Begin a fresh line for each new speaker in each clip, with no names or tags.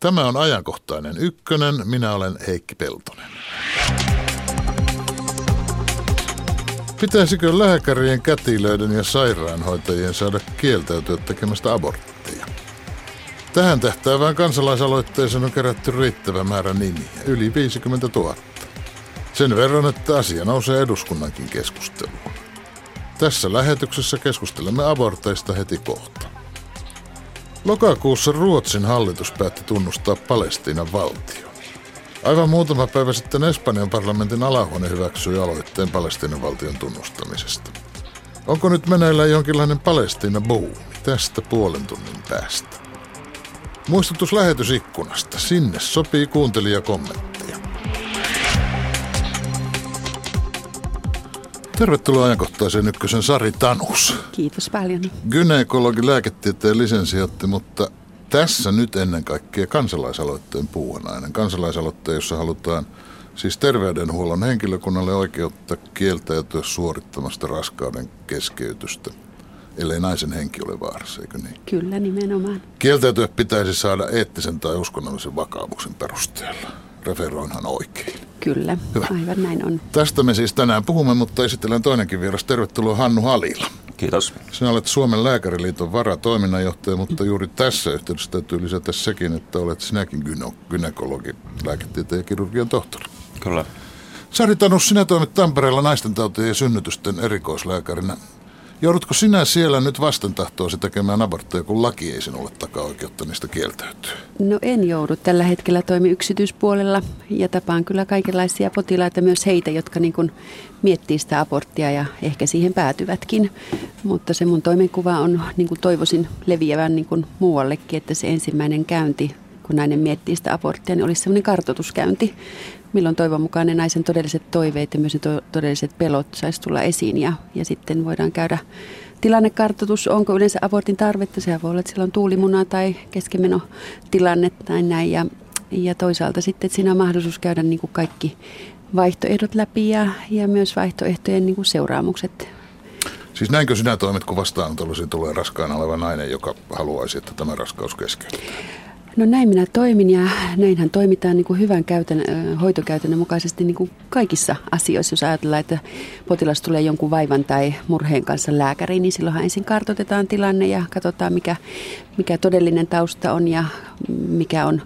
Tämä on ajankohtainen ykkönen. Minä olen Heikki Peltonen. Pitäisikö lääkärien, kätilöiden ja sairaanhoitajien saada kieltäytyä tekemästä abortteja? Tähän tähtäävään kansalaisaloitteeseen on kerätty riittävä määrä nimiä, yli 50 000. Sen verran, että asia nousee eduskunnankin keskusteluun. Tässä lähetyksessä keskustelemme aborteista heti kohta. Lokakuussa Ruotsin hallitus päätti tunnustaa Palestiinan valtio. Aivan muutama päivä sitten Espanjan parlamentin alahuone hyväksyi aloitteen Palestiinan valtion tunnustamisesta. Onko nyt meneillään jonkinlainen Palestiina buumi tästä puolen tunnin päästä? Muistutus lähetysikkunasta. Sinne sopii kuuntelija Tervetuloa ajankohtaiseen ykkösen Sari Tanus.
Kiitos paljon.
Gynekologi, lääketieteen lisensiaatti, mutta tässä nyt ennen kaikkea kansalaisaloitteen puuhanainen. Kansalaisaloitteen, jossa halutaan siis terveydenhuollon henkilökunnalle oikeutta kieltäytyä suorittamasta raskauden keskeytystä, ellei naisen henki ole vaarassa, eikö niin?
Kyllä, nimenomaan.
Kieltäytyä pitäisi saada eettisen tai uskonnollisen vakaumuksen perusteella. Referoinhan oikein.
Kyllä, Hyvä. aivan näin on.
Tästä me siis tänään puhumme, mutta esitellään toinenkin vieras. Tervetuloa Hannu Halila.
Kiitos.
Sinä olet Suomen lääkäriliiton varatoiminnanjohtaja, mutta juuri tässä yhteydessä täytyy lisätä sekin, että olet sinäkin gyno- gynekologi, lääketieteen ja kirurgian tohtori.
Kyllä.
Sari Tanus, sinä toimit Tampereella naistentautien ja synnytysten erikoislääkärinä. Joudutko sinä siellä nyt vastentahtoasi tekemään abortteja, kun laki ei sinulle takaa oikeutta niistä kieltäytyä?
No en joudu. Tällä hetkellä toimi yksityispuolella ja tapaan kyllä kaikenlaisia potilaita, myös heitä, jotka niin kuin miettii sitä aborttia ja ehkä siihen päätyvätkin. Mutta se mun toimenkuva on, niin kuin toivoisin, leviävän niin kuin muuallekin, että se ensimmäinen käynti kun nainen miettii sitä aborttia, niin olisi semmoinen kartotuskäynti, milloin toivon mukaan ne naisen todelliset toiveet ja myös ne to- todelliset pelot saisi tulla esiin ja, ja sitten voidaan käydä tilannekartoitus, onko yleensä abortin tarvetta. Sehän voi olla, että siellä on tuulimuna tai keskimenotilanne tai näin ja, ja toisaalta sitten, että siinä on mahdollisuus käydä niin kuin kaikki vaihtoehdot läpi ja, ja myös vaihtoehtojen niin kuin seuraamukset
Siis näinkö sinä toimit, kun vastaanotollisiin tulee raskaana oleva nainen, joka haluaisi, että tämä raskaus keskeytetään?
No näin minä toimin ja näinhän toimitaan niin kuin hyvän käytän, hoitokäytännön mukaisesti niin kuin kaikissa asioissa. Jos ajatellaan, että potilas tulee jonkun vaivan tai murheen kanssa lääkäriin, niin silloinhan ensin kartoitetaan tilanne ja katsotaan, mikä, mikä todellinen tausta on ja mikä on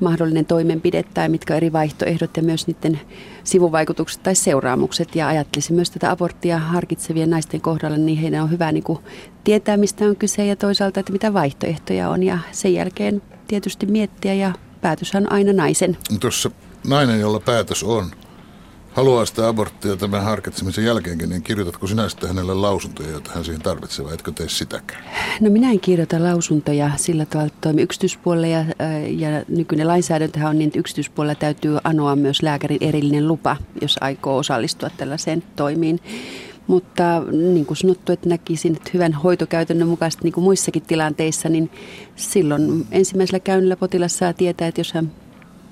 mahdollinen toimenpide tai mitkä eri vaihtoehdot ja myös niiden sivuvaikutukset tai seuraamukset. Ja ajattelisin myös tätä aborttia harkitsevien naisten kohdalla, niin heidän on hyvä niin kuin tietää, mistä on kyse ja toisaalta, että mitä vaihtoehtoja on. Ja sen jälkeen tietysti miettiä ja päätöshän on aina naisen.
Tuossa nainen, jolla päätös on, haluaa sitä aborttia tämän harkitsemisen jälkeenkin, niin kirjoitatko sinä sitten hänelle lausuntoja, joita hän siihen tarvitsee, vai etkö tee sitäkään?
No minä en kirjoita lausuntoja sillä tavalla, että toimii yksityispuolella ja, ja nykyinen lainsäädäntöhän on niin, että yksityispuolella täytyy anoa myös lääkärin erillinen lupa, jos aikoo osallistua tällaiseen toimiin. Mutta niin kuin sanottu, että näkisin että hyvän hoitokäytännön mukaisesti niin kuin muissakin tilanteissa, niin silloin ensimmäisellä käynnillä potilas saa tietää, että jos hän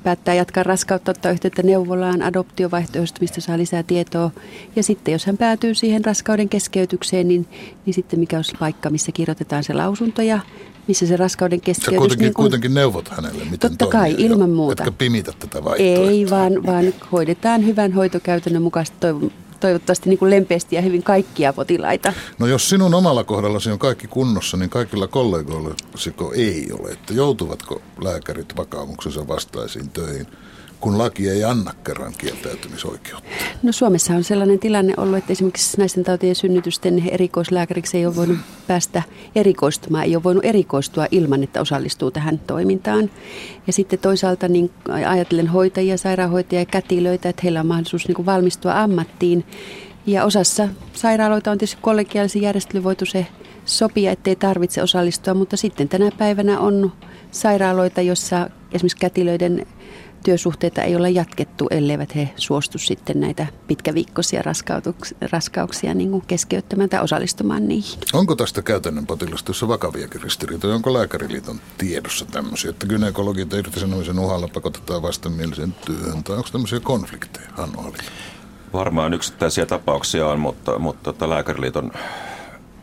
päättää jatkaa raskautta, ottaa yhteyttä neuvolaan, adoptiovaihtoehdosta, mistä saa lisää tietoa. Ja sitten jos hän päätyy siihen raskauden keskeytykseen, niin, niin sitten mikä olisi paikka, missä kirjoitetaan se lausunto ja missä se raskauden keskeytys... Sä
kuitenkin, niin kun, kuitenkin neuvot hänelle, miten
Totta kai,
toimia,
ilman muuta.
Etkä pimitä tätä vaihtoehtoa.
Ei, vaan, vaan hoidetaan hyvän hoitokäytännön mukaisesti toivon toivottavasti niin kuin lempeästi ja hyvin kaikkia potilaita.
No jos sinun omalla kohdallasi on kaikki kunnossa, niin kaikilla kollegoilla ei ole. Että joutuvatko lääkärit vakaumuksensa vastaisiin töihin? Kun laki ei anna kerran kieltäytymisoikeutta?
No Suomessa on sellainen tilanne ollut, että esimerkiksi naisten tautien synnytysten erikoislääkäriksi ei ole voinut päästä erikoistumaan, ei ole voinut erikoistua ilman, että osallistuu tähän toimintaan. Ja sitten toisaalta niin ajatellen hoitajia, sairaanhoitajia ja kätilöitä, että heillä on mahdollisuus niin kuin valmistua ammattiin. Ja osassa sairaaloita on tietysti kollegiaalisen järjestely voitu se sopia, ettei tarvitse osallistua, mutta sitten tänä päivänä on sairaaloita, jossa esimerkiksi kätilöiden työsuhteita ei ole jatkettu, elleivät he suostu sitten näitä pitkäviikkoisia raskauksia niin kuin keskeyttämään tai osallistumaan niihin.
Onko tästä käytännön potilastossa vakaviakin ristiriitoja? Onko lääkäriliiton tiedossa tämmöisiä, että gynekologit irtisanomisen uhalla pakotetaan vastenmieliseen työhön? Tai onko tämmöisiä konflikteja, Hannu Halila?
Varmaan yksittäisiä tapauksia on, mutta, mutta tota lääkäriliiton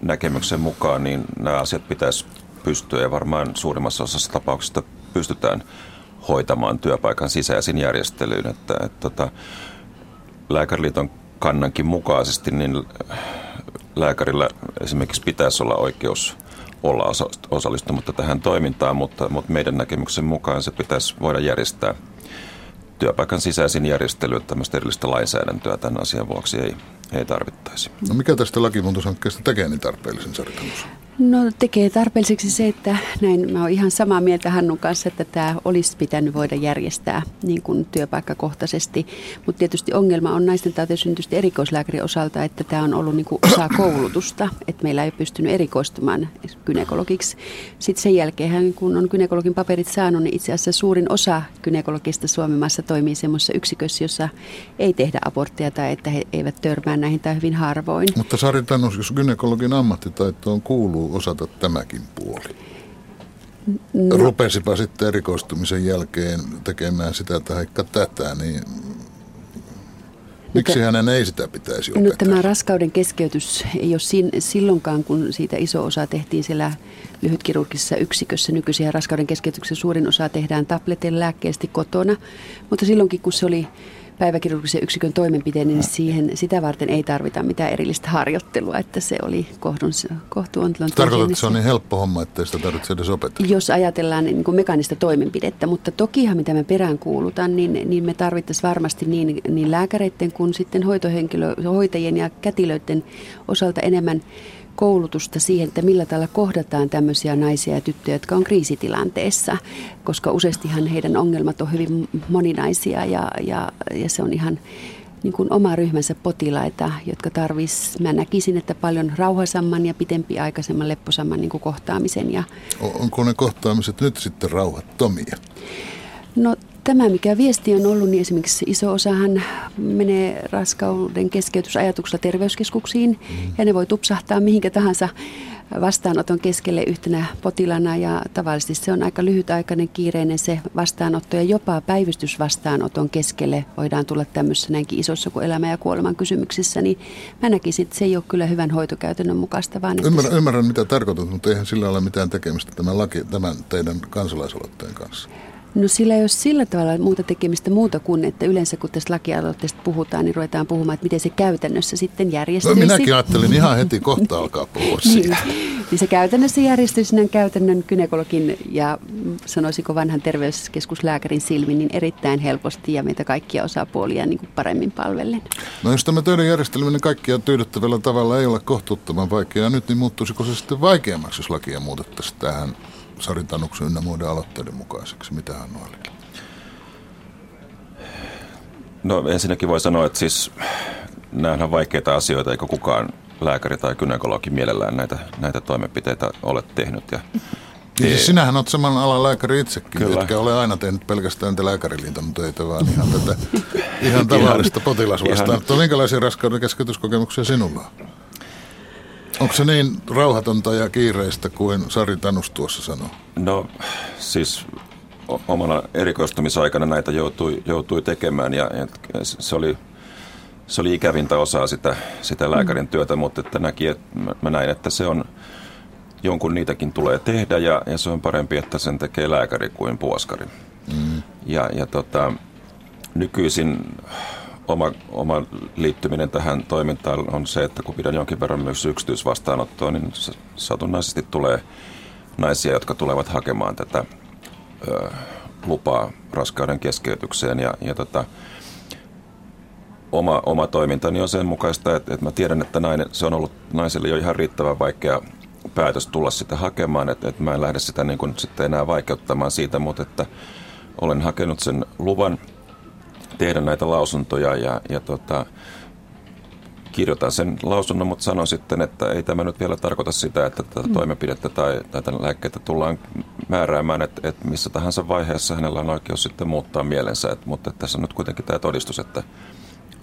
näkemyksen mukaan niin nämä asiat pitäisi pystyä ja varmaan suurimmassa osassa tapauksista pystytään hoitamaan työpaikan sisäisin järjestelyyn. Että, että, tota, Lääkäriliiton kannankin mukaisesti, niin lääkärillä esimerkiksi pitäisi olla oikeus olla osallistumatta tähän toimintaan, mutta, mutta meidän näkemyksen mukaan se pitäisi voida järjestää työpaikan sisäisin järjestely, että tämmöistä erillistä lainsäädäntöä tämän asian vuoksi ei, ei tarvittaisi.
No mikä tästä lakimuutoshankkeesta tekee niin tarpeellisen Sari
No tekee tarpeelliseksi se, että näin mä oon ihan samaa mieltä Hannun kanssa, että tämä olisi pitänyt voida järjestää niin kuin työpaikkakohtaisesti. Mutta tietysti ongelma on naisten syntysten erikoislääkärin osalta, että tämä on ollut niin kuin osa koulutusta, että meillä ei pystynyt erikoistumaan gynekologiksi. Sitten sen jälkeen, kun on gynekologin paperit saanut, niin itse asiassa suurin osa gynekologista Suomen maassa toimii semmoisessa yksikössä, jossa ei tehdä aborttia tai että he eivät törmää näihin tai hyvin harvoin.
Mutta Sari Tannus, jos gynekologin ammattitaitoon kuuluu osata tämäkin puoli. No. Rupesipa sitten erikoistumisen jälkeen tekemään sitä tai tätä, niin Miksi hänen ei sitä pitäisi opettaa?
No, tämä raskauden keskeytys ei ole silloinkaan, kun siitä iso osa tehtiin siellä lyhytkirurgisessa yksikössä. Nykyisin raskauden keskeytyksen suurin osa tehdään tabletin lääkkeesti kotona, mutta silloinkin kun se oli päiväkirurgisen yksikön toimenpiteen, niin siihen, sitä varten ei tarvita mitään erillistä harjoittelua, että se oli kohdun, kohtuuntelun.
Tarkoitat, että se on niin helppo homma, että sitä tarvitse edes opetella?
Jos ajatellaan niin kuin mekaanista toimenpidettä, mutta tokihan mitä me perään kuulutaan, niin, niin me tarvittaisiin varmasti niin, niin lääkäreiden kuin sitten hoitohenkilö, hoitajien ja kätilöiden osalta enemmän koulutusta siihen, että millä tavalla kohdataan tämmöisiä naisia ja tyttöjä, jotka on kriisitilanteessa, koska useastihan heidän ongelmat on hyvin moninaisia ja, ja, ja se on ihan niin kuin oma ryhmänsä potilaita, jotka tarvis, mä näkisin, että paljon rauhasamman ja pitempiaikaisemman lepposamman niin kuin kohtaamisen. Ja...
Onko ne kohtaamiset nyt sitten rauhattomia?
Tämä, mikä viesti on ollut, niin esimerkiksi iso osahan menee raskauden keskeytysajatuksella terveyskeskuksiin mm. ja ne voi tupsahtaa mihinkä tahansa vastaanoton keskelle yhtenä potilana ja tavallisesti se on aika lyhytaikainen kiireinen se vastaanotto ja jopa päivystysvastaanoton keskelle voidaan tulla tämmöisessä näinkin isossa kuin elämä ja kuoleman kysymyksissä, niin mä näkisin, että se ei ole kyllä hyvän hoitokäytännön mukaista. Vaan
ymmärrän, se... ymmärrän, mitä tarkoitat, mutta eihän sillä ole mitään tekemistä tämän, laki, tämän teidän kansalaisaloitteen kanssa.
No sillä ei ole sillä tavalla muuta tekemistä muuta kuin, että yleensä kun tästä lakialoitteesta puhutaan, niin ruvetaan puhumaan, että miten se käytännössä sitten järjestyisi.
No minäkin ajattelin ihan heti kohta alkaa puhua siitä.
niin, niin se käytännössä järjestyisi näin käytännön kynekologin ja sanoisiko vanhan terveyskeskuslääkärin silmin niin erittäin helposti ja meitä kaikkia osapuolia niin kuin paremmin palvellen.
No jos tämä töiden järjestelminen kaikkia tyydyttävällä tavalla ei ole kohtuuttoman vaikeaa nyt, niin muuttuisiko se sitten vaikeammaksi, jos lakia muutettaisiin tähän Sari Tanuksen ynnä muiden aloitteiden mukaiseksi? Mitä hän on
No ensinnäkin voi sanoa, että siis nämä on vaikeita asioita, eikä kukaan lääkäri tai gynekologi mielellään näitä, näitä toimenpiteitä ole tehnyt. Ja
niin siis sinähän olet saman alan lääkäri itsekin, Kyllä. etkä ole aina tehnyt pelkästään te lääkäriliiton töitä, vaan ihan tätä ihan tavallista potilasvastaanottoa. Minkälaisia raskauden keskeytyskokemuksia sinulla on? Onko se niin rauhatonta ja kiireistä kuin Sari Tanus tuossa sanoi?
No siis omana erikoistumisaikana näitä joutui, joutui tekemään ja, ja se, oli, se oli ikävintä osaa sitä, sitä lääkärin työtä, mutta että näki, että mä näin, että se on jonkun niitäkin tulee tehdä ja, ja se on parempi, että sen tekee lääkäri kuin puoskari. Mm. Ja, ja tota, nykyisin oma, oma liittyminen tähän toimintaan on se, että kun pidän jonkin verran myös yksityisvastaanottoa, niin satunnaisesti tulee naisia, jotka tulevat hakemaan tätä ö, lupaa raskauden keskeytykseen. Ja, ja tota, oma, oma toimintani on sen mukaista, että, että mä tiedän, että nainen, se on ollut naiselle jo ihan riittävän vaikea päätös tulla sitä hakemaan, että, että mä en lähde sitä niin kuin sitten enää vaikeuttamaan siitä, mutta että olen hakenut sen luvan – tehdä näitä lausuntoja ja, ja tota, kirjoitan sen lausunnon, mutta sanon sitten, että ei tämä nyt vielä tarkoita sitä, että tätä mm. toimenpidettä tai tätä lääkkeitä tullaan määräämään, että, että missä tahansa vaiheessa hänellä on oikeus sitten muuttaa mielensä, että, mutta tässä on nyt kuitenkin tämä todistus, että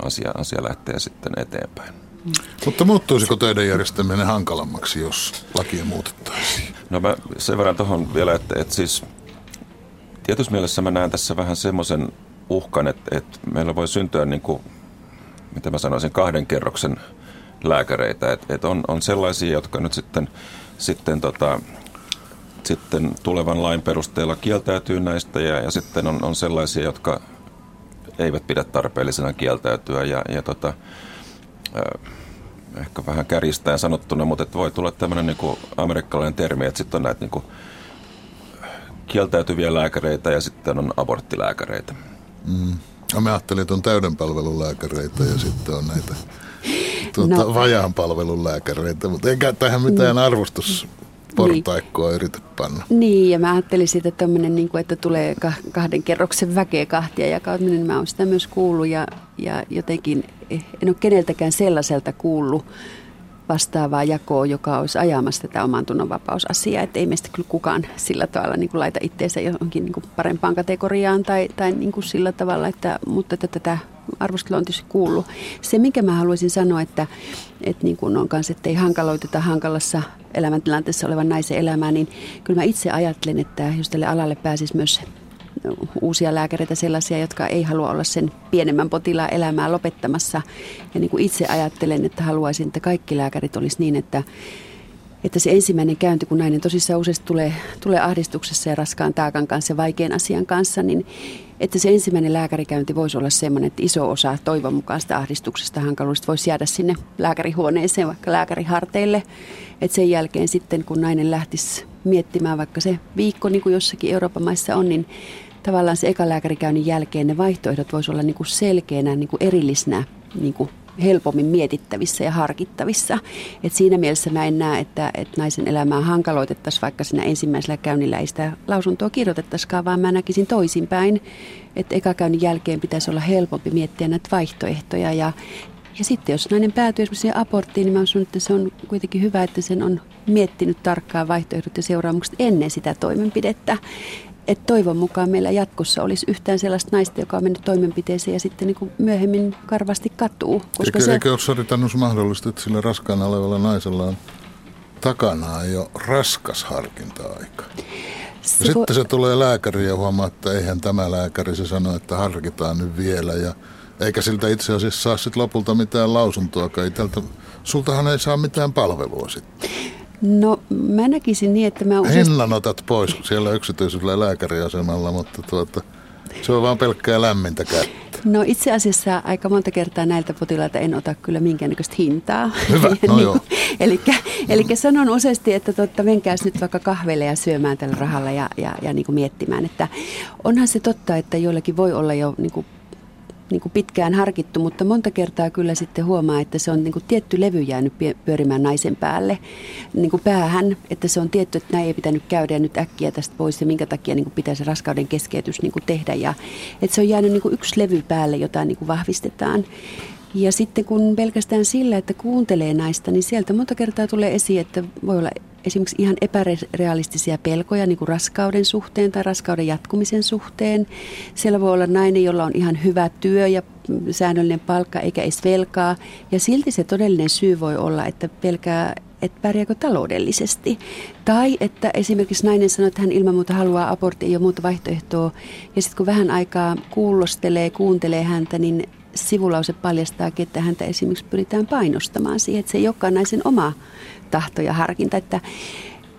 asia, asia lähtee sitten eteenpäin. Mm.
Mutta muuttuisiko teidän järjestäminen hankalammaksi, jos lakia muutettaisiin?
No mä sen verran tuohon vielä, että, että siis tietyssä mielessä mä näen tässä vähän semmoisen uhkan, että, että meillä voi syntyä, niin kuin, mitä mä sanoisin, kahden kerroksen lääkäreitä. Että, että on, on sellaisia, jotka nyt sitten, sitten tota, sitten tulevan lain perusteella kieltäytyy näistä ja, ja sitten on, on sellaisia, jotka eivät pidä tarpeellisena kieltäytyä ja, ja tota, äh, ehkä vähän kärjistäen sanottuna, mutta että voi tulla tämmöinen niin amerikkalainen termi, että sitten on näitä niin kuin kieltäytyviä lääkäreitä ja sitten on aborttilääkäreitä.
Mm. Ja mä ajattelin, että on täyden palvelun lääkäreitä ja sitten on näitä tuota, no. vajaan palvelun lääkäreitä, mutta eikä tähän mitään mm. arvostus portaikkoa niin. yritä panna.
Niin, ja mä ajattelin siitä tämmöinen, niin kuin, että tulee kahden kerroksen väkeä kahtia jakautuminen. Mä oon sitä myös kuullut ja, ja jotenkin en ole keneltäkään sellaiselta kuullut vastaavaa jakoa, joka olisi ajamassa tätä oman tunnonvapausasiaa. Että ei meistä kyllä kukaan sillä tavalla niin kuin laita itseensä johonkin niin kuin parempaan kategoriaan tai, tai niin kuin sillä tavalla, että, mutta että tätä arvostelua on tietysti kuullut. Se, minkä mä haluaisin sanoa, että, että niin kuin on kanssa, että ei hankaloiteta hankalassa elämäntilanteessa olevan naisen elämää, niin kyllä mä itse ajattelen, että jos tälle alalle pääsisi myös uusia lääkäreitä, sellaisia, jotka ei halua olla sen pienemmän potilaan elämää lopettamassa. Ja niin kuin itse ajattelen, että haluaisin, että kaikki lääkärit olisi niin, että, että se ensimmäinen käynti, kun nainen tosissaan useasti tulee, tulee ahdistuksessa ja raskaan taakan kanssa ja vaikean asian kanssa, niin että se ensimmäinen lääkärikäynti voisi olla sellainen, että iso osa toivon mukaan sitä ahdistuksesta hankaluudesta voisi jäädä sinne lääkärihuoneeseen, vaikka lääkäriharteille. Että sen jälkeen sitten, kun nainen lähtisi miettimään vaikka se viikko, niin kuin jossakin Euroopan maissa on, niin tavallaan se ekalääkärikäynnin jälkeen ne vaihtoehdot voisi olla niin kuin selkeänä, niin kuin erillisinä niin kuin helpommin mietittävissä ja harkittavissa. Et siinä mielessä mä en näe, että, että naisen elämää hankaloitettaisiin, vaikka siinä ensimmäisellä käynnillä ei sitä lausuntoa kirjoitettaisikaan, vaan mä näkisin toisinpäin, että ekakäynnin jälkeen pitäisi olla helpompi miettiä näitä vaihtoehtoja ja ja sitten jos nainen päätyy esimerkiksi aborttiin, niin mä sanon, että se on kuitenkin hyvä, että sen on miettinyt tarkkaan vaihtoehdot ja seuraamukset ennen sitä toimenpidettä että toivon mukaan meillä jatkossa olisi yhtään sellaista naista, joka on mennyt toimenpiteeseen ja sitten niin kuin myöhemmin karvasti katuu.
Koska eikö, se... eikö ole Saritannus mahdollista, että sillä raskaana olevalla naisella on takanaan jo raskas harkinta-aika? Se sitten se tulee lääkäri ja huomaa, että eihän tämä lääkäri, se sanoo, että harkitaan nyt vielä ja eikä siltä itse asiassa saa sitten lopulta mitään lausuntoa. Ei tältä, sultahan ei saa mitään palvelua sitten.
No mä näkisin niin, että mä
usein... Henlan otat pois siellä yksityisellä lääkäriasemalla, mutta tuota, se on vaan pelkkää lämmintä kättä.
No itse asiassa aika monta kertaa näiltä potilailta en ota kyllä minkäännäköistä hintaa.
Hyvä, no niin, joo.
Eli, eli sanon useasti, että totta, menkääs nyt vaikka kahvelle ja syömään tällä rahalla ja, ja, ja niin kuin miettimään, että onhan se totta, että joillakin voi olla jo niin kuin niin kuin pitkään harkittu, mutta monta kertaa kyllä sitten huomaa, että se on niin kuin tietty levy jäänyt pyörimään naisen päälle, niin kuin päähän, että se on tietty, että näin ei pitänyt käydä ja nyt äkkiä tästä pois ja minkä takia niin kuin pitäisi raskauden keskeytys niin kuin tehdä. Ja, että se on jäänyt niin kuin yksi levy päälle, jota niin kuin vahvistetaan. Ja sitten kun pelkästään sillä, että kuuntelee näistä, niin sieltä monta kertaa tulee esiin, että voi olla esimerkiksi ihan epärealistisia pelkoja niin kuin raskauden suhteen tai raskauden jatkumisen suhteen. Siellä voi olla nainen, jolla on ihan hyvä työ ja säännöllinen palkka eikä edes velkaa. Ja silti se todellinen syy voi olla, että pelkää että pärjääkö taloudellisesti. Tai että esimerkiksi nainen sanoo, että hän ilman muuta haluaa abortti, ei ole muuta vaihtoehtoa. Ja sitten kun vähän aikaa kuulostelee, kuuntelee häntä, niin sivulause paljastaa, että häntä esimerkiksi pyritään painostamaan siihen, että se ei olekaan naisen oma tahto ja harkinta. Että,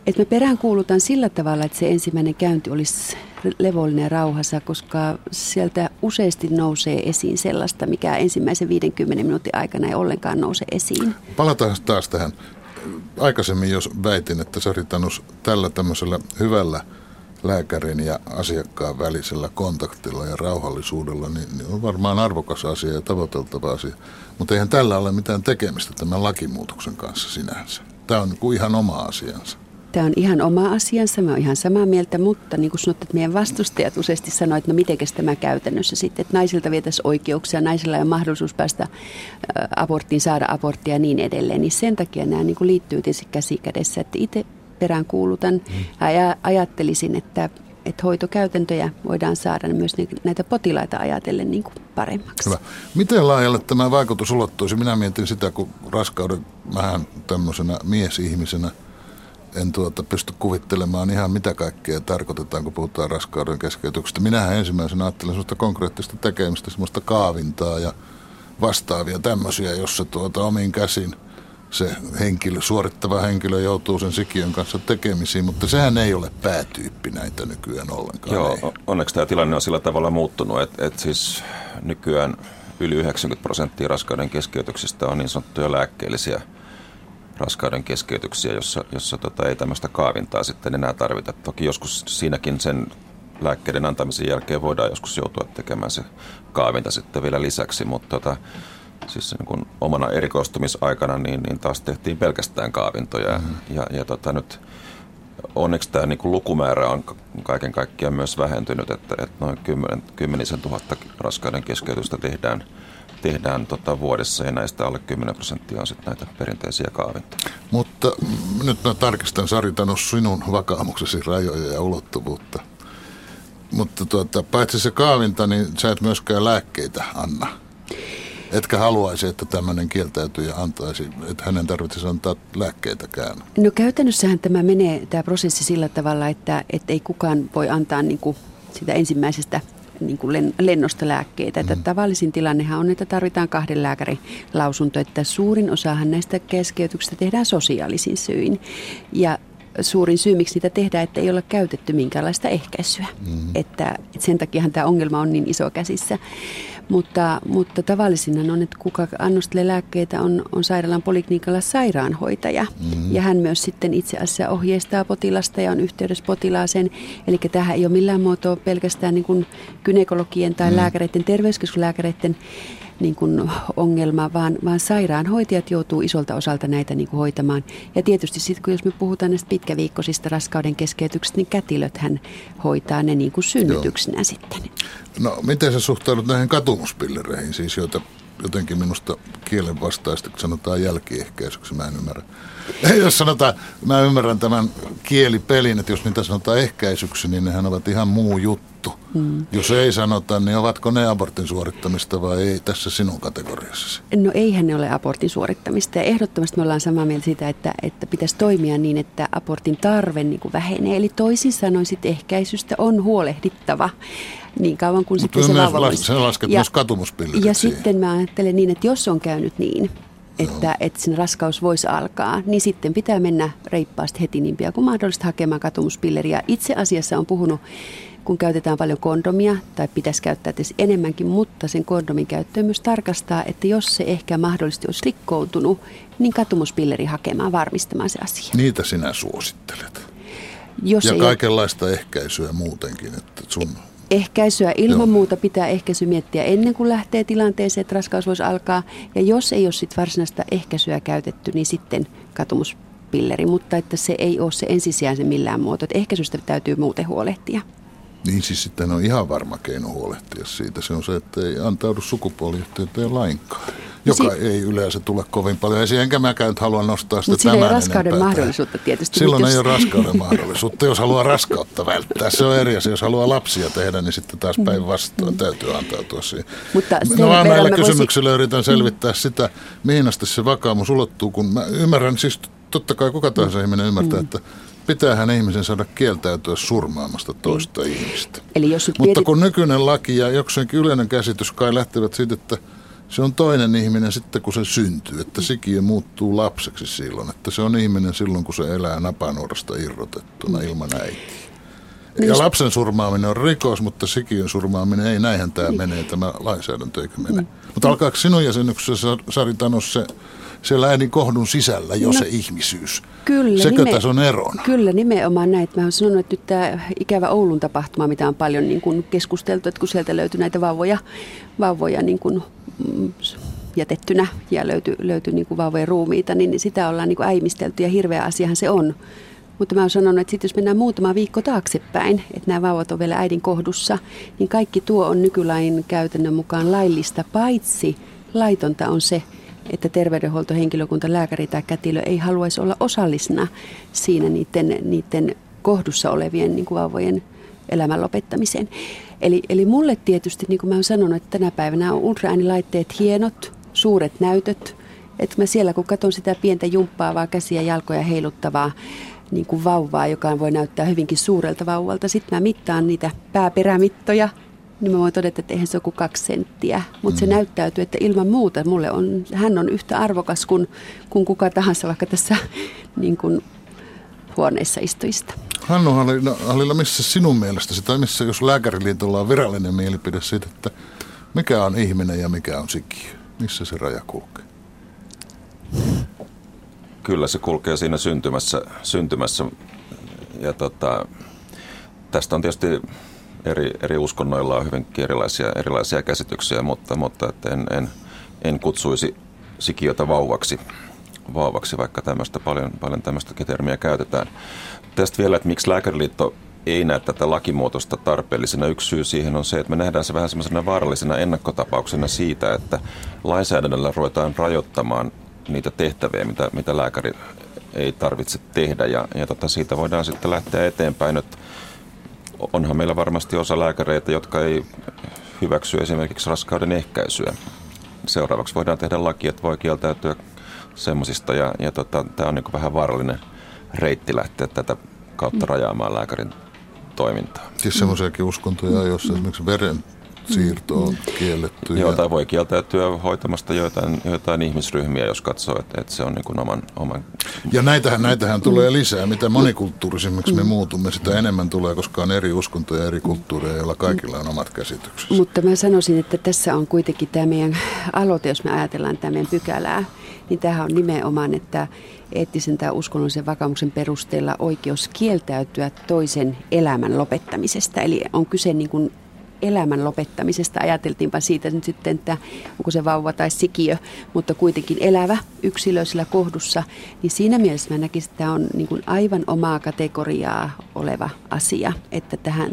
että me peräänkuulutaan sillä tavalla, että se ensimmäinen käynti olisi levollinen ja rauhassa, koska sieltä useasti nousee esiin sellaista, mikä ensimmäisen 50 minuutin aikana ei ollenkaan nouse esiin.
Palataan taas tähän. Aikaisemmin jos väitin, että Sari Tanus tällä tämmöisellä hyvällä – lääkärin ja asiakkaan välisellä kontaktilla ja rauhallisuudella, niin, niin on varmaan arvokas asia ja tavoiteltava asia. Mutta eihän tällä ole mitään tekemistä tämän lakimuutoksen kanssa sinänsä. Tämä on niin ihan oma asiansa.
Tämä on ihan oma asiansa, mä oon ihan samaa mieltä, mutta niin kuin sanot, että meidän vastustajat useasti sanoivat, että no mitenkäs tämä käytännössä sitten, että naisilta vietäisiin oikeuksia, naisilla on mahdollisuus päästä aborttiin, saada aborttia ja niin edelleen, niin sen takia nämä niin kuin liittyy tietysti käsi kädessä, että itse peräänkuulutan mm. ja ajattelisin, että, että hoitokäytäntöjä voidaan saada myös näitä potilaita ajatellen niin kuin paremmaksi.
Hyvä. Miten laajalle tämä vaikutus ulottuisi? Minä mietin sitä, kun raskauden vähän tämmöisenä miesihmisenä en tuota pysty kuvittelemaan ihan mitä kaikkea tarkoitetaan, kun puhutaan raskauden keskeytyksestä. Minähän ensimmäisenä ajattelen sellaista konkreettista tekemistä, sellaista kaavintaa ja vastaavia tämmöisiä, jossa tuota omiin käsin se henkilö, suorittava henkilö joutuu sen sikiön kanssa tekemisiin, mutta sehän ei ole päätyyppi näitä nykyään ollenkaan.
Joo,
ei.
onneksi tämä tilanne on sillä tavalla muuttunut, että, että siis nykyään yli 90 prosenttia raskauden keskeytyksistä on niin sanottuja lääkkeellisiä raskauden keskeytyksiä, jossa, jossa tota, ei tämmöistä kaavintaa sitten enää tarvita. Toki joskus siinäkin sen lääkkeiden antamisen jälkeen voidaan joskus joutua tekemään se kaavinta sitten vielä lisäksi, mutta tota, siis niin kuin omana erikoistumisaikana niin, niin taas tehtiin pelkästään kaavintoja mm-hmm. ja, ja tota, nyt onneksi tämä niin kuin lukumäärä on kaiken kaikkiaan myös vähentynyt, että, että noin kymmen, kymmenisen tuhatta raskauden keskeytystä tehdään, tehdään tota vuodessa ja näistä alle 10 prosenttia on sitten näitä perinteisiä kaavintoja.
Mutta nyt mä tarkistan Sari Tanus sinun vakaumuksesi rajoja ja ulottuvuutta. Mutta tuota, paitsi se kaavinta, niin sä et myöskään lääkkeitä anna. Etkä haluaisi, että tämmöinen kieltäytyjä antaisi, että hänen tarvitsisi antaa lääkkeitäkään.
No käytännössähän tämä menee, tämä prosessi sillä tavalla, että, että ei kukaan voi antaa niin kuin sitä ensimmäisestä niin kuin lennosta lääkkeitä. Mm. Että tavallisin tilannehan on, että tarvitaan kahden lääkärin lausunto, että suurin osahan näistä keskeytyksistä tehdään sosiaalisin syin. Ja suurin syy, miksi niitä tehdään, että ei ole käytetty minkäänlaista ehkäisyä. Mm. Että, että sen takiahan tämä ongelma on niin iso käsissä. Mutta, mutta tavallisina on, että kuka annostelee lääkkeitä on, on sairaalan poliklinikalla sairaanhoitaja. Mm-hmm. Ja hän myös sitten itse asiassa ohjeistaa potilasta ja on yhteydessä potilaaseen. Eli tähän ei ole millään muotoa pelkästään niin kuin gynekologien tai mm-hmm. lääkäreiden, terveyskeskuslääkäreiden niin kuin ongelma, vaan, vaan sairaanhoitajat joutuu isolta osalta näitä niin kuin hoitamaan. Ja tietysti sitten, kun jos me puhutaan näistä pitkäviikkoisista raskauden keskeytyksistä, niin kätilöthän hoitaa ne niin kuin synnytyksenä Joo. sitten.
No, miten sä suhtaudut näihin katumuspillereihin, siis joita jotenkin minusta kielen vastaisesti sanotaan jälkiehkäisyksi, mä en ymmärrä. Ei, jos sanotaan, mä ymmärrän tämän kielipelin, että jos niitä sanotaan ehkäisyksi, niin nehän ovat ihan muu juttu. Mm. Jos ei sanota, niin ovatko ne abortin suorittamista vai ei tässä sinun kategoriassasi?
No eihän ne ole abortin suorittamista ja ehdottomasti me ollaan samaa mieltä siitä, että, että pitäisi toimia niin, että abortin tarve niin kuin vähenee. Eli toisin sanoen sitten ehkäisystä on huolehdittava niin kauan kuin Mutta sitten se vauva
las, Sen lasket ja, myös katumuspillerit
Ja siihen. sitten mä ajattelen niin, että jos on käynyt niin, että, että sen raskaus voisi alkaa, niin sitten pitää mennä reippaasti heti niin pian kuin mahdollista hakemaan katumuspilleriä. Itse asiassa on puhunut, kun käytetään paljon kondomia, tai pitäisi käyttää tietysti enemmänkin, mutta sen kondomin käyttöön myös tarkastaa, että jos se ehkä mahdollisesti olisi rikkoutunut, niin katumuspilleri hakemaan varmistamaan se asia.
Niitä sinä suosittelet. Jos ja kaikenlaista ole... ehkäisyä muutenkin, että sun
Ehkäisyä ilman Joo. muuta pitää ehkäisy miettiä ennen kuin lähtee tilanteeseen, että raskaus voisi alkaa. Ja jos ei ole sit varsinaista ehkäisyä käytetty, niin sitten katumuspilleri. Mutta että se ei ole se ensisijaisen millään muoto. Että ehkäisystä täytyy muuten huolehtia.
Niin siis sitten on ihan varma keino huolehtia siitä. Se on se, että ei antaudu sukupuoliyhteyteen lainkaan joka si- ei yleensä tule kovin paljon esiin. Enkä mäkään nyt halua nostaa sitä
Mutta
tämän
ei raskauden enempää. mahdollisuutta tietysti.
Silloin jos... ei ole raskauden mahdollisuutta, jos haluaa raskautta välttää. Se on eri asia. Jos haluaa lapsia tehdä, niin sitten taas päinvastoin mm. täytyy antautua siihen. Mutta no vaan näillä kysymyksillä voisi... yritän selvittää mm. sitä, mihin asti se vakaumus ulottuu, kun mä ymmärrän, siis totta kai kuka tahansa mm. ihminen ymmärtää, mm. että pitäähän ihmisen saada kieltäytyä surmaamasta toista mm. ihmistä. Eli jos Mutta mietit... kun nykyinen laki ja jokseenkin yleinen käsitys kai lähtevät siitä, että se on toinen ihminen sitten, kun se syntyy, että sikiö muuttuu lapseksi silloin, että se on ihminen silloin, kun se elää napanuorasta irrotettuna mm. ilman äitiä. Niin ja lapsen surmaaminen on rikos, mutta sikiön surmaaminen ei, näinhän tämä niin. menee, tämä lainsäädäntö eikö mene. Mutta alkaako sinun jäsenyksessä, Sari Tanos, se siellä äänin kohdun sisällä jo no, se ihmisyys. Kyllä, Sekö nime, tässä on eron?
Kyllä, nimenomaan näin. Mä olen sanonut, että nyt tämä ikävä Oulun tapahtuma, mitä on paljon niin kuin keskusteltu, että kun sieltä löytyi näitä vauvoja, vauvoja niin kuin, mm, jätettynä ja löytyi, löytyi niin vauvojen ruumiita, niin sitä ollaan niin äimistelty ja hirveä asiahan se on. Mutta mä oon sanonut, että sit jos mennään muutama viikko taaksepäin, että nämä vauvat on vielä äidin kohdussa, niin kaikki tuo on nykylain käytännön mukaan laillista, paitsi laitonta on se, että terveydenhuoltohenkilökunta, lääkäri tai kätilö ei haluaisi olla osallisena siinä niiden, niiden kohdussa olevien niin kuin vauvojen elämän lopettamiseen. Eli, eli mulle tietysti, niin kuin mä oon sanonut, että tänä päivänä on ultraäänilaitteet hienot, suuret näytöt. Että mä siellä kun katson sitä pientä jumppaavaa käsiä jalkoja heiluttavaa niin kuin vauvaa, joka voi näyttää hyvinkin suurelta vauvalta, sitten mä mittaan niitä pääperämittoja niin mä voin todeta, että eihän se ole kuin kaksi senttiä. Mutta mm. se näyttäytyy, että ilman muuta mulle on, hän on yhtä arvokas kuin, kuin kuka tahansa vaikka tässä niin kuin huoneessa istujista.
Hannu Halilla, missä sinun mielestäsi, tai missä jos lääkäriliitolla on virallinen mielipide siitä, että mikä on ihminen ja mikä on sikiö? Missä se raja kulkee?
Kyllä se kulkee siinä syntymässä, syntymässä ja tota, tästä on tietysti eri, eri uskonnoilla on hyvinkin erilaisia, erilaisia käsityksiä, mutta, mutta että en, en, en kutsuisi sikiötä vauvaksi, vauvaksi vaikka tämmöistä paljon, paljon tämmöistä termiä käytetään. Tästä vielä, että miksi Lääkäriliitto ei näe tätä lakimuotosta tarpeellisena. Yksi syy siihen on se, että me nähdään se vähän semmoisena vaarallisena ennakkotapauksena siitä, että lainsäädännöllä ruvetaan rajoittamaan niitä tehtäviä, mitä, mitä lääkäri ei tarvitse tehdä. Ja, ja tota, siitä voidaan sitten lähteä eteenpäin, että onhan meillä varmasti osa lääkäreitä, jotka ei hyväksy esimerkiksi raskauden ehkäisyä. Seuraavaksi voidaan tehdä laki, että voi kieltäytyä semmoisista ja, ja tota, tämä on niin vähän vaarallinen reitti lähteä tätä kautta rajaamaan lääkärin toimintaa.
Siis semmoisiakin uskontoja, joissa esimerkiksi veren siirto on kielletty.
Joo, tai voi kieltäytyä hoitamasta joitain, joitain ihmisryhmiä, jos katsoo, että, että se on niin kuin oman, oman...
Ja näitähän, näitähän tulee lisää. Mitä monikulttuurisimmiksi me muutumme, sitä enemmän tulee, koska on eri uskontoja ja eri kulttuureja, joilla kaikilla on omat käsityksensä.
Mutta mä sanoisin, että tässä on kuitenkin tämä meidän aloite, jos me ajatellaan tämä meidän pykälää, niin tämähän on nimenomaan, että eettisen tai uskonnollisen vakaumuksen perusteella oikeus kieltäytyä toisen elämän lopettamisesta. Eli on kyse niin kuin elämän lopettamisesta. Ajateltiinpa siitä nyt sitten, että onko se vauva tai sikiö, mutta kuitenkin elävä yksilö sillä kohdussa. Niin siinä mielessä mä näkisin, että tämä on niin kuin aivan omaa kategoriaa oleva asia, että tähän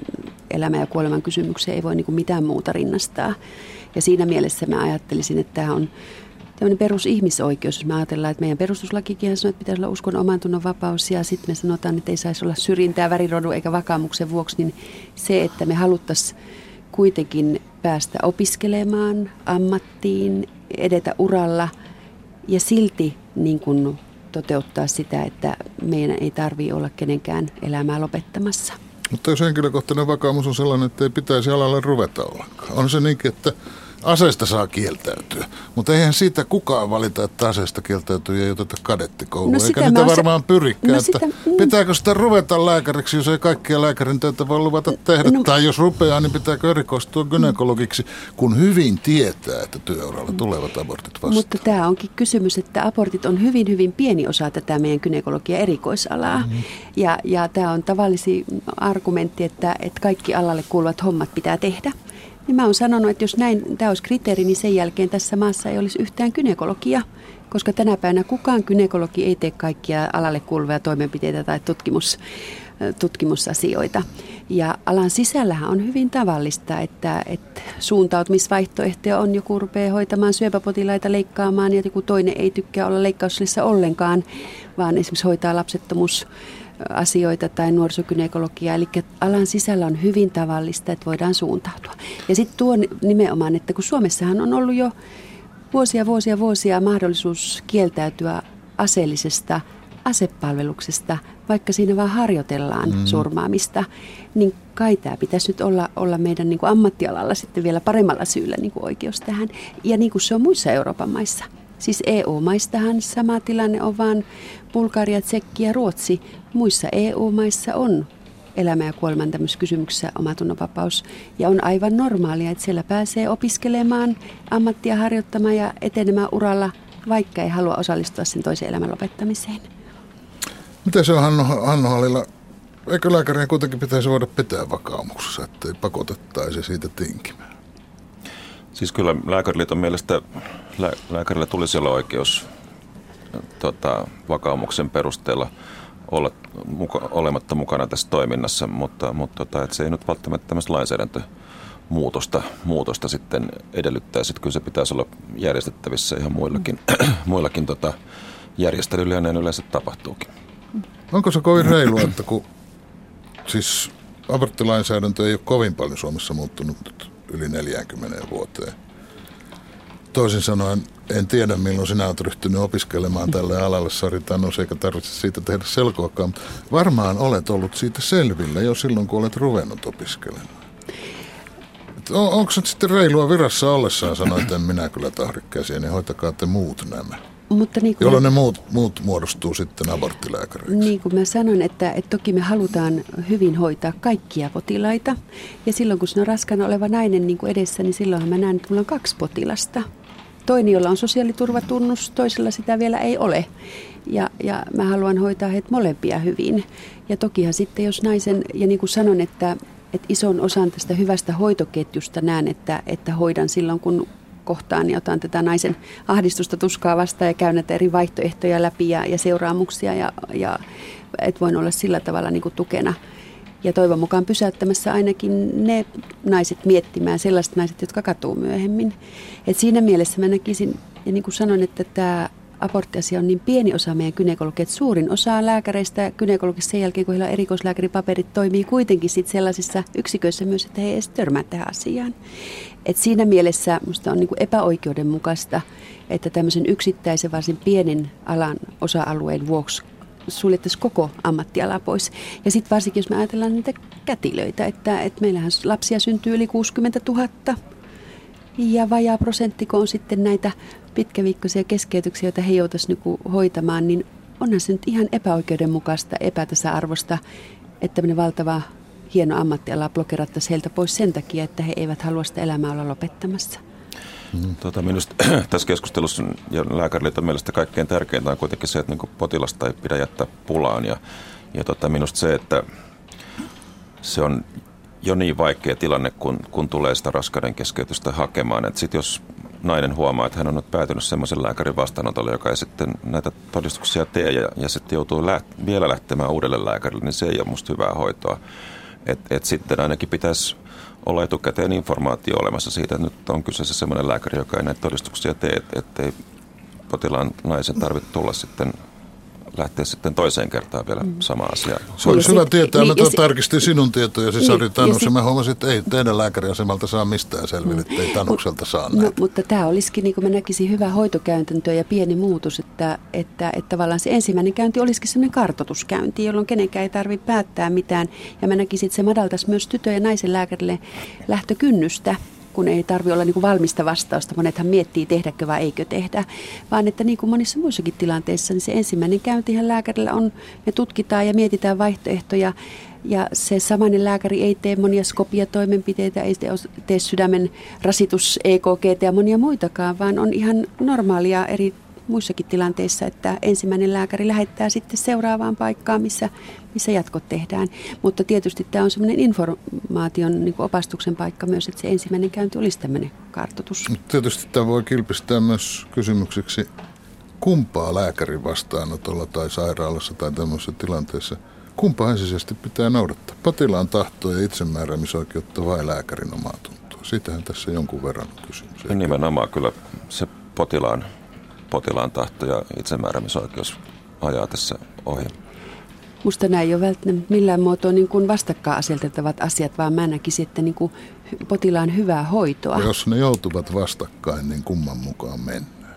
elämän ja kuoleman kysymykseen ei voi niin kuin mitään muuta rinnastaa. Ja siinä mielessä mä ajattelisin, että tämä on tämmöinen perusihmisoikeus, jos me ajatellaan, että meidän perustuslakikin sanoo, että pitäisi olla uskon oman tunnon vapaus ja sitten me sanotaan, että ei saisi olla syrjintää värirodun eikä vakaumuksen vuoksi, niin se, että me haluttaisiin kuitenkin päästä opiskelemaan ammattiin, edetä uralla ja silti niin kuin toteuttaa sitä, että meidän ei tarvitse olla kenenkään elämää lopettamassa.
Mutta jos henkilökohtainen vakaumus on sellainen, että ei pitäisi alalle ruveta ollenkaan. On se niinkin, että aseesta saa kieltäytyä, mutta eihän siitä kukaan valita, että aseesta kieltäytyy ja ei oteta kadettikoulua, no eikä niitä varmaan se... pyrikään. No sitä... että mm. pitääkö sitä ruveta lääkäriksi, jos ei kaikkia lääkärin töitä voi luvata tehdä, no... tai jos rupeaa, niin pitääkö erikoistua gynekologiksi, kun hyvin tietää, että työuralla tulevat abortit vastaan.
Mutta tämä onkin kysymys, että abortit on hyvin, hyvin pieni osa tätä meidän gynekologia erikoisalaa, mm-hmm. ja, ja tämä on tavallisi argumentti, että, että kaikki alalle kuuluvat hommat pitää tehdä. Niin mä oon sanonut, että jos näin tämä olisi kriteeri, niin sen jälkeen tässä maassa ei olisi yhtään kynekologia, koska tänä päivänä kukaan kynekologi ei tee kaikkia alalle kuuluvia toimenpiteitä tai tutkimus, tutkimusasioita. Ja alan sisällähän on hyvin tavallista, että, että suuntautumisvaihtoehtoja on, joku rupeaa hoitamaan syöpäpotilaita leikkaamaan ja joku toinen ei tykkää olla leikkaussalissa ollenkaan, vaan esimerkiksi hoitaa lapsettomuus asioita tai nuorisokynekologiaa. Eli alan sisällä on hyvin tavallista, että voidaan suuntautua. Ja sitten tuo nimenomaan, että kun Suomessahan on ollut jo vuosia, vuosia, vuosia mahdollisuus kieltäytyä aseellisesta asepalveluksesta, vaikka siinä vaan harjoitellaan mm. surmaamista, niin kai tämä pitäisi nyt olla, olla meidän niin kuin ammattialalla sitten vielä paremmalla syyllä niin kuin oikeus tähän. Ja niin kuin se on muissa Euroopan maissa. Siis EU-maistahan sama tilanne on, vaan Bulgaria, Tsekki ja Ruotsi. Muissa EU-maissa on elämä- ja kuoleman kysymyksessä omatunnonvapaus. Ja on aivan normaalia, että siellä pääsee opiskelemaan, ammattia harjoittamaan ja etenemään uralla, vaikka ei halua osallistua sen toisen elämän lopettamiseen.
Miten se on Hanno, Hanno Hallilla? Eikö lääkärien kuitenkin pitäisi voida pitää vakaumuksessa, ettei pakotettaisi siitä tinkimään?
Siis kyllä lääkäriliiton mielestä lä- lääkärillä tulisi olla oikeus tota, vakaumuksen perusteella olla muka, olematta mukana tässä toiminnassa, mutta, mutta tota, et se ei nyt välttämättä tämmöistä lainsäädäntömuutosta muutosta sitten edellyttäisi, että kyllä se pitäisi olla järjestettävissä ihan muillakin, muillakin tota, järjestelyillä ja näin yleensä tapahtuukin.
Onko se kovin reilu, että kun siis aborttilainsäädäntö ei ole kovin paljon Suomessa muuttunut yli 40 vuoteen. Toisin sanoen, en tiedä milloin sinä olet ryhtynyt opiskelemaan tälle alalle, Sari Tannus, eikä tarvitse siitä tehdä selkoakaan. Varmaan olet ollut siitä selvillä jo silloin, kun olet ruvennut opiskelemaan. on, onko se sitten reilua virassa ollessaan sanoa, että en minä kyllä tahri käsiä, niin hoitakaa te muut nämä. Mutta niin jolloin mä, ne muut, muut muodostuu sitten aborttilääkäreiksi.
Niin kuin mä sanon, että, että toki me halutaan hyvin hoitaa kaikkia potilaita. Ja silloin kun sinä on raskana oleva nainen niin kuin edessä, niin silloinhan mä näen, että mulla on kaksi potilasta. Toinen, jolla on sosiaaliturvatunnus, toisella sitä vielä ei ole. Ja, ja mä haluan hoitaa heitä molempia hyvin. Ja tokihan sitten, jos naisen, ja niin kuin sanon, että, että ison osan tästä hyvästä hoitoketjusta näen, että, että hoidan silloin, kun kohtaan, niin otan tätä naisen ahdistusta tuskaa vastaan ja käyn näitä eri vaihtoehtoja läpi ja, ja seuraamuksia ja, ja että voin olla sillä tavalla niin kuin tukena. Ja toivon mukaan pysäyttämässä ainakin ne naiset miettimään, sellaiset naiset, jotka katuu myöhemmin. Et siinä mielessä mä näkisin, ja niin kuin sanoin, että tämä aborttiasia on niin pieni osa meidän gynekologia, että suurin osa lääkäreistä gynekologissa sen jälkeen, kun heillä on erikoislääkäripaperit, toimii kuitenkin sit sellaisissa yksiköissä myös, että he edes törmää tähän asiaan. Et siinä mielessä minusta on niin kuin epäoikeudenmukaista, että tämmöisen yksittäisen varsin pienen alan osa-alueen vuoksi suljettaisiin koko ammattiala pois. Ja sitten varsinkin, jos me ajatellaan niitä kätilöitä, että, että meillähän lapsia syntyy yli 60 000 ja vajaa prosenttiko on sitten näitä pitkäviikkoisia keskeytyksiä, joita he joutuisivat niin hoitamaan, niin onhan se nyt ihan epäoikeudenmukaista, epätasa-arvosta, että tämmöinen valtava hieno ammattiala blokerattaisiin heiltä pois sen takia, että he eivät halua sitä elämää olla lopettamassa.
Mm. Tota, minusta tässä keskustelussa ja lääkäriliiton mielestä kaikkein tärkeintä on kuitenkin se, että niin potilasta ei pidä jättää pulaan. Ja, ja tota, minusta se, että se on jo niin vaikea tilanne, kun, kun tulee sitä raskauden keskeytystä hakemaan. Että sit jos nainen huomaa, että hän on nyt päätynyt semmoisen lääkärin vastaanotolle, joka ei sitten näitä todistuksia tee ja, ja sitten joutuu läht, vielä lähtemään uudelle lääkärille, niin se ei ole musta hyvää hoitoa. Et, et sitten ainakin pitäisi olla etukäteen informaatio olemassa siitä, että nyt on kyseessä semmoinen lääkäri, joka ei näitä todistuksia tee, ettei potilaan naisen tarvitse tulla sitten lähteä sitten toiseen kertaan vielä mm. sama asia.
Se olisi hyvä tietää. Niin, mä tarkistin sinun tietojasi, niin, Sari Tanus, ja, ja mä huomasin, että ei teidän lääkäriasemalta saa mistään selville, että ei Tanukselta saa
no, Mutta tämä olisikin, niin kuin mä näkisin, hyvä hoitokäytäntö ja pieni muutos, että, että, että tavallaan se ensimmäinen käynti olisikin sellainen kartotuskäynti, jolloin kenenkään ei tarvitse päättää mitään. Ja mä näkisin, että se madaltaisi myös tytö- ja naisen lääkärille lähtökynnystä kun ei tarvi olla niin kuin valmista vastausta. Monethan miettii, tehdäkö vai eikö tehdä, vaan että niin kuin monissa muissakin tilanteissa, niin se ensimmäinen käyntihän lääkärillä on, me tutkitaan ja mietitään vaihtoehtoja, ja se samainen lääkäri ei tee monia skopia-toimenpiteitä, ei tee sydämen rasitus, EKG ja monia muitakaan, vaan on ihan normaalia eri muissakin tilanteissa, että ensimmäinen lääkäri lähettää sitten seuraavaan paikkaan, missä, missä jatkot tehdään. Mutta tietysti tämä on semmoinen informaation niin opastuksen paikka myös, että se ensimmäinen käynti olisi tämmöinen kartoitus.
Tietysti tämä voi kilpistää myös kysymykseksi, kumpaa lääkärin vastaanotolla tai sairaalassa tai tämmöisessä tilanteessa, kumpaa ensisijaisesti pitää noudattaa? Potilaan tahtoa ja itsemääräämisoikeutta vai lääkärin omaa tuntoa? Siitähän tässä jonkun verran on kysymys.
Nimenomaan kyllä se potilaan potilaan tahto ja itsemääräämisoikeus ajaa tässä ohi.
Musta näin ei ole välttämättä millään muotoa niin kuin vastakkain aseteltavat asiat, vaan mä näkisin, että niin kuin potilaan hyvää hoitoa.
Ja jos ne joutuvat vastakkain, niin kumman mukaan mennään?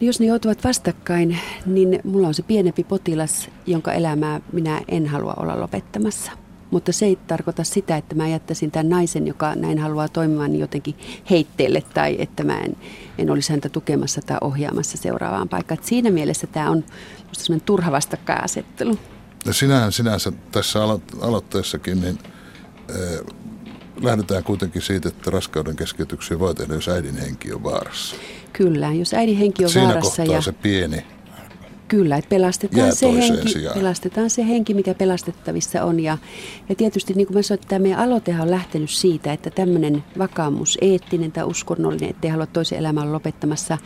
Jos ne joutuvat vastakkain, niin mulla on se pienempi potilas, jonka elämää minä en halua olla lopettamassa. Mutta se ei tarkoita sitä, että mä jättäisin tämän naisen, joka näin haluaa toimimaan, niin jotenkin heitteelle tai että mä en, en olisi häntä tukemassa tai ohjaamassa seuraavaan paikkaan. Että siinä mielessä tämä on sellainen turha vastakkainasettelu.
Ja sinähän sinänsä tässä alo- aloitteessakin, niin äh, lähdetään kuitenkin siitä, että raskauden keskeytyksiä voi tehdä, jos äidin henki on vaarassa.
Kyllä, jos äidin henki on
Siinä
vaarassa.
Siinä kohtaa ja... se pieni
Kyllä, että pelastetaan se, henki, pelastetaan se henki, mikä pelastettavissa on. Ja, ja tietysti niin kuin mä sanoin, että tämä meidän aloitehan on lähtenyt siitä, että tämmöinen vakaumus, eettinen tai uskonnollinen, ettei halua toisen elämän lopettamassa,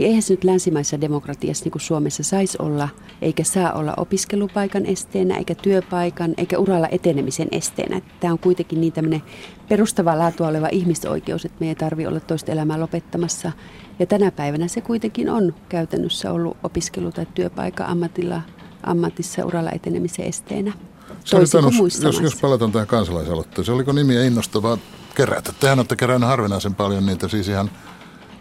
niin eihän se nyt länsimaisessa demokratiassa niin kuin Suomessa saisi olla, eikä saa olla opiskelupaikan esteenä, eikä työpaikan, eikä uralla etenemisen esteenä. Tämä on kuitenkin niin tämmöinen perustavaa laatua oleva ihmisoikeus, että me ei tarvitse olla toista elämää lopettamassa. Ja tänä päivänä se kuitenkin on käytännössä ollut opiskelu- tai työpaikan ammatilla, ammatissa uralla etenemisen esteenä.
Tanus, jos, jos palataan tähän kansalaisaloitteeseen, oliko nimiä innostavaa kerätä? Tehän olette kerännyt harvinaisen paljon niitä siis ihan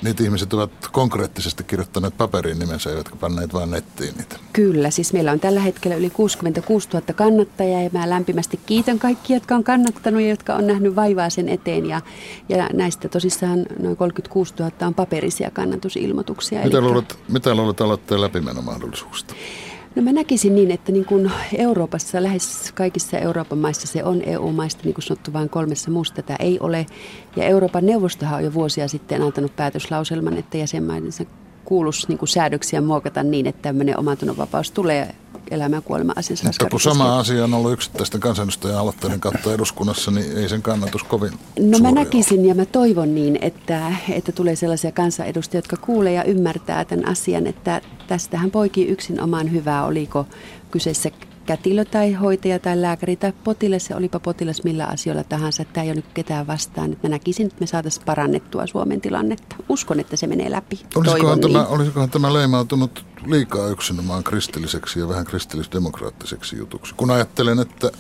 niitä ihmiset ovat konkreettisesti kirjoittaneet paperiin nimensä, eivätkä panneet vain nettiin niitä.
Kyllä, siis meillä on tällä hetkellä yli 66 000 kannattajaa ja mä lämpimästi kiitän kaikkia, jotka on kannattanut ja jotka on nähnyt vaivaa sen eteen. Ja, ja näistä tosissaan noin 36 000 on paperisia kannatusilmoituksia.
Mitä, Elikkä... luulet, mitä luulet aloitteen läpimenomahdollisuuksista?
No mä näkisin niin, että niin kuin Euroopassa, lähes kaikissa Euroopan maissa se on EU-maista, niin kuin sanottu, vain kolmessa muussa tätä ei ole. Ja Euroopan neuvostohan on jo vuosia sitten antanut päätöslauselman, että jäsenmaidensa kuuluisi niin kuin säädöksiä muokata niin, että tämmöinen omantunnonvapaus tulee elämä ja kuolema asiassa.
Mutta kun sama asia on ollut yksittäisten kansanedustajan aloitteiden kautta eduskunnassa, niin ei sen kannatus kovin
No mä näkisin ole. ja mä toivon niin, että, että tulee sellaisia kansanedustajia, jotka kuulee ja ymmärtää tämän asian, että tästähän poikii yksin omaan hyvää, oliko kyseessä kätilö tai hoitaja tai lääkäri tai potilas, ja olipa potilas millä asioilla tahansa, että tämä ei ole nyt ketään vastaan. Että mä näkisin, että me saataisiin parannettua Suomen tilannetta. Uskon, että se menee läpi.
Olisikohan, tämä, niin. olisikohan tämä leimautunut liikaa yksinomaan kristilliseksi ja vähän kristillisdemokraattiseksi jutuksi? Kun ajattelen, että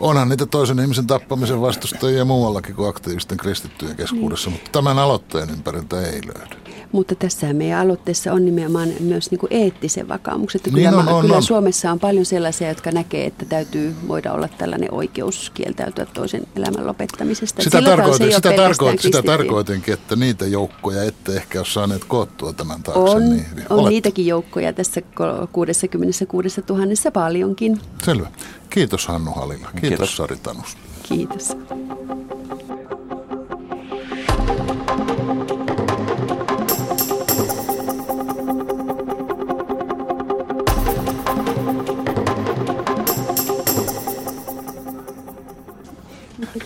Onhan niitä toisen ihmisen tappamisen vastustajia muuallakin kuin aktiivisten kristittyjen keskuudessa, niin. mutta tämän aloitteen ympäriltä ei löydy.
Mutta tässä meidän aloitteessa on nimenomaan myös niin kuin eettisen vakaumuksen. Että niin kyllä, on, on, kyllä on. Suomessa on paljon sellaisia, jotka näkee, että täytyy voida olla tällainen oikeus kieltäytyä toisen elämän lopettamisesta.
Sitä, tarkoitin, sitä, tarkoitin, sitä tarkoitinkin, että niitä joukkoja ette ehkä ole saaneet koottua tämän taakse.
On, niin on niitäkin joukkoja tässä 66 000 paljonkin.
Selvä. Kiitos Hannu Halila. Kiitos, Kiitos. Sari Tanus.
Kiitos.